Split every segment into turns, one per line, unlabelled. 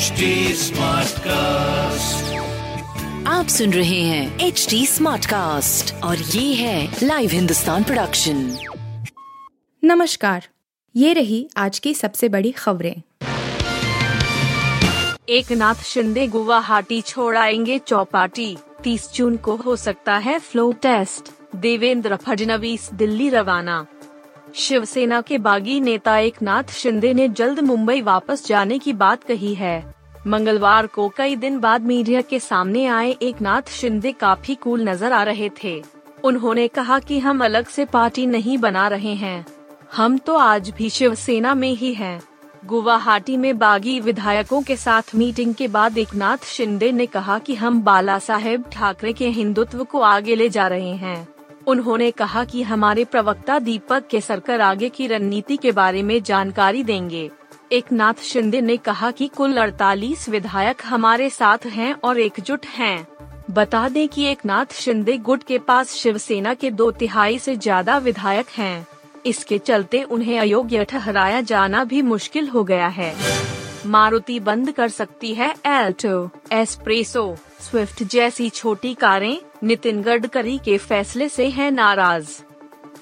HD Smartcast.
आप सुन रहे हैं एच डी स्मार्ट कास्ट और ये है लाइव हिंदुस्तान प्रोडक्शन
नमस्कार। ये रही आज की सबसे बड़ी खबरें।
एक नाथ शिंदे गुवाहाटी छोड़ आएँगे चौपाटी। 30 जून को हो सकता है फ्लो टेस्ट। देवेंद्र फडणवीस दिल्ली रवाना। शिवसेना के बागी नेता एक नाथ शिंदे ने जल्द मुंबई वापस जाने की बात कही है। मंगलवार को कई दिन बाद मीडिया के सामने आए एक नाथ शिंदे काफ़ी कूल नज़र आ रहे थे। उन्होंने कहा कि हम अलग से पार्टी नहीं बना रहे हैं। हम तो आज भी शिवसेना में ही हैं। गुवाहाटी में बागी विधायकों के साथ मीटिंग के बाद एक नाथ शिंदे ने कहा कि हम बाला साहेब ठाकरे के हिंदुत्व को आगे ले जा रहे हैं। उन्होंने कहा कि हमारे प्रवक्ता दीपक केसरकर आगे की रणनीति के बारे में जानकारी देंगे एक नाथ शिंदे ने कहा कि कुल 48 विधायक हमारे साथ हैं और एकजुट हैं। बता दें कि एक नाथ शिंदे गुट के पास शिवसेना के दो तिहाई से ज़्यादा विधायक हैं। इसके चलते उन्हें अयोग्य ठहराया जाना भी मुश्किल हो गया है मारुति बंद कर सकती है एल्टो, एस्प्रेसो, स्विफ्ट जैसी छोटी कारें नितिन गडकरी के फैसले से हैं नाराज़।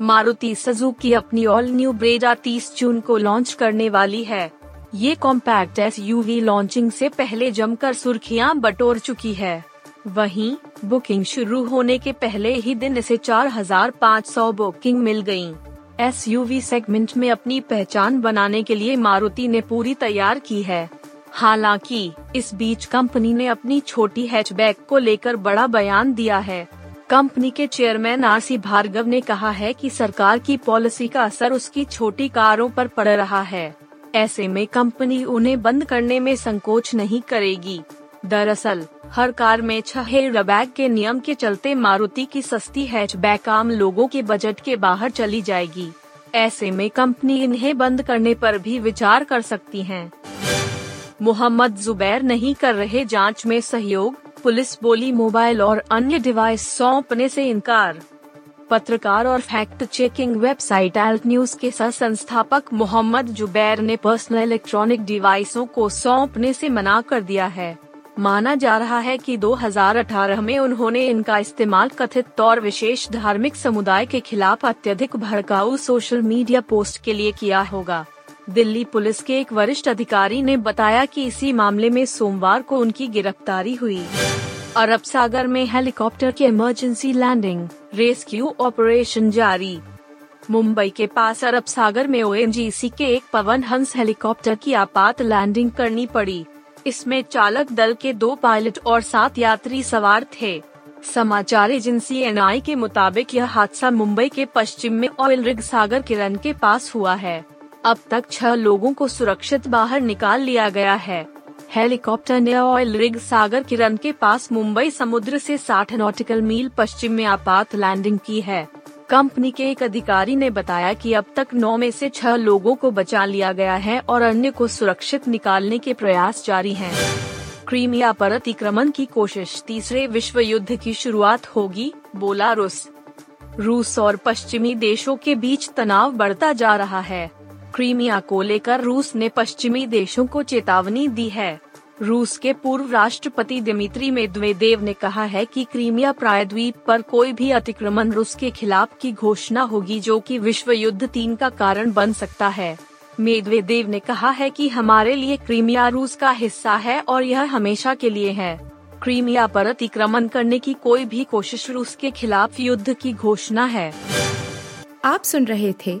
मारुति सजुकी अपनी ऑल न्यू ब्रेजा 30 जून को लॉन्च करने वाली है। ये कॉम्पैक्ट एसयूवी लॉन्चिंग से पहले जमकर सुर्खियाँ बटोर चुकी है। वहीं बुकिंग शुरू होने के पहले ही दिन इसे 4,500 बुकिंग मिल गई एस सेगमेंट में अपनी पहचान बनाने के लिए मारुति ने पूरी तैयार की है। हालाँकि, इस बीच कंपनी ने अपनी छोटी हैचबैक को लेकर बड़ा बयान दिया है। कंपनी के चेयरमैन आर सी भार्गव ने कहा है कि सरकार की पॉलिसी का असर उसकी छोटी कारों पर पड़ रहा है। ऐसे में कंपनी उन्हें बंद करने में संकोच नहीं करेगी। दरअसल, हर कार में छह रबैग के नियम के चलते मारुति की सस्ती हैचबैक आम लोगों के बजट के बाहर चली जाएगी। ऐसे में कंपनी इन्हें बंद करने पर भी विचार कर सकती है। मोहम्मद जुबैर नहीं कर रहे जाँच में सहयोग, पुलिस बोली मोबाइल और अन्य डिवाइस सौंपने से इनकार। पत्रकार और fact checking website Alt News के सह संस्थापक मोहम्मद जुबैर ने पर्सनल इलेक्ट्रॉनिक डिवाइसों को सौंपने से मना कर दिया है। माना जा रहा है कि 2018 में उन्होंने इनका इस्तेमाल कथित तौर विशेष धार्मिक समुदाय के खिलाफ अत्यधिक भड़काऊ सोशल मीडिया पोस्ट के लिए किया होगा। दिल्ली पुलिस के एक वरिष्ठ अधिकारी ने बताया कि इसी मामले में सोमवार को उनकी गिरफ्तारी हुई। अरब सागर में हेलीकॉप्टर की इमरजेंसी लैंडिंग, रेस्क्यू ऑपरेशन जारी। मुंबई के पास अरब सागर में ओ के एक पवन हंस हेलीकॉप्टर की आपात लैंडिंग करनी पड़ी। इसमें चालक दल के दो पायलट और सात यात्री सवार थे। समाचार एजेंसी एनआई के मुताबिक यह हादसा मुंबई के पश्चिम में ऑयल रिग सागर किरण के पास हुआ है। अब तक छह लोगों को सुरक्षित बाहर निकाल लिया गया है। हेलीकॉप्टर ने ऑयल रिग सागर किरण के पास मुंबई समुद्र से 60 नॉटिकल मील पश्चिम में आपात लैंडिंग की है। कंपनी के एक अधिकारी ने बताया कि अब तक नौ में से छह लोगों को बचा लिया गया है और अन्य को सुरक्षित निकालने के प्रयास जारी हैं। क्रीमिया पर अतिक्रमण की कोशिश, तीसरे विश्व युद्ध की शुरुआत होगी बोला रूस रूस और पश्चिमी देशों के बीच तनाव बढ़ता जा रहा है। क्रीमिया को लेकर रूस ने पश्चिमी देशों को चेतावनी दी है। रूस के पूर्व राष्ट्रपति दिमित्री मेदवेदेव ने कहा है कि क्रीमिया प्रायद्वीप पर कोई भी अतिक्रमण रूस के खिलाफ की घोषणा होगी जो कि विश्व युद्ध तीन का कारण बन सकता है। मेदवेदेव ने कहा है कि हमारे लिए क्रीमिया रूस का हिस्सा है और यह हमेशा के लिए है। क्रीमिया पर अतिक्रमण करने की कोई भी कोशिश रूस के खिलाफ युद्ध की घोषणा है।
आप सुन रहे थे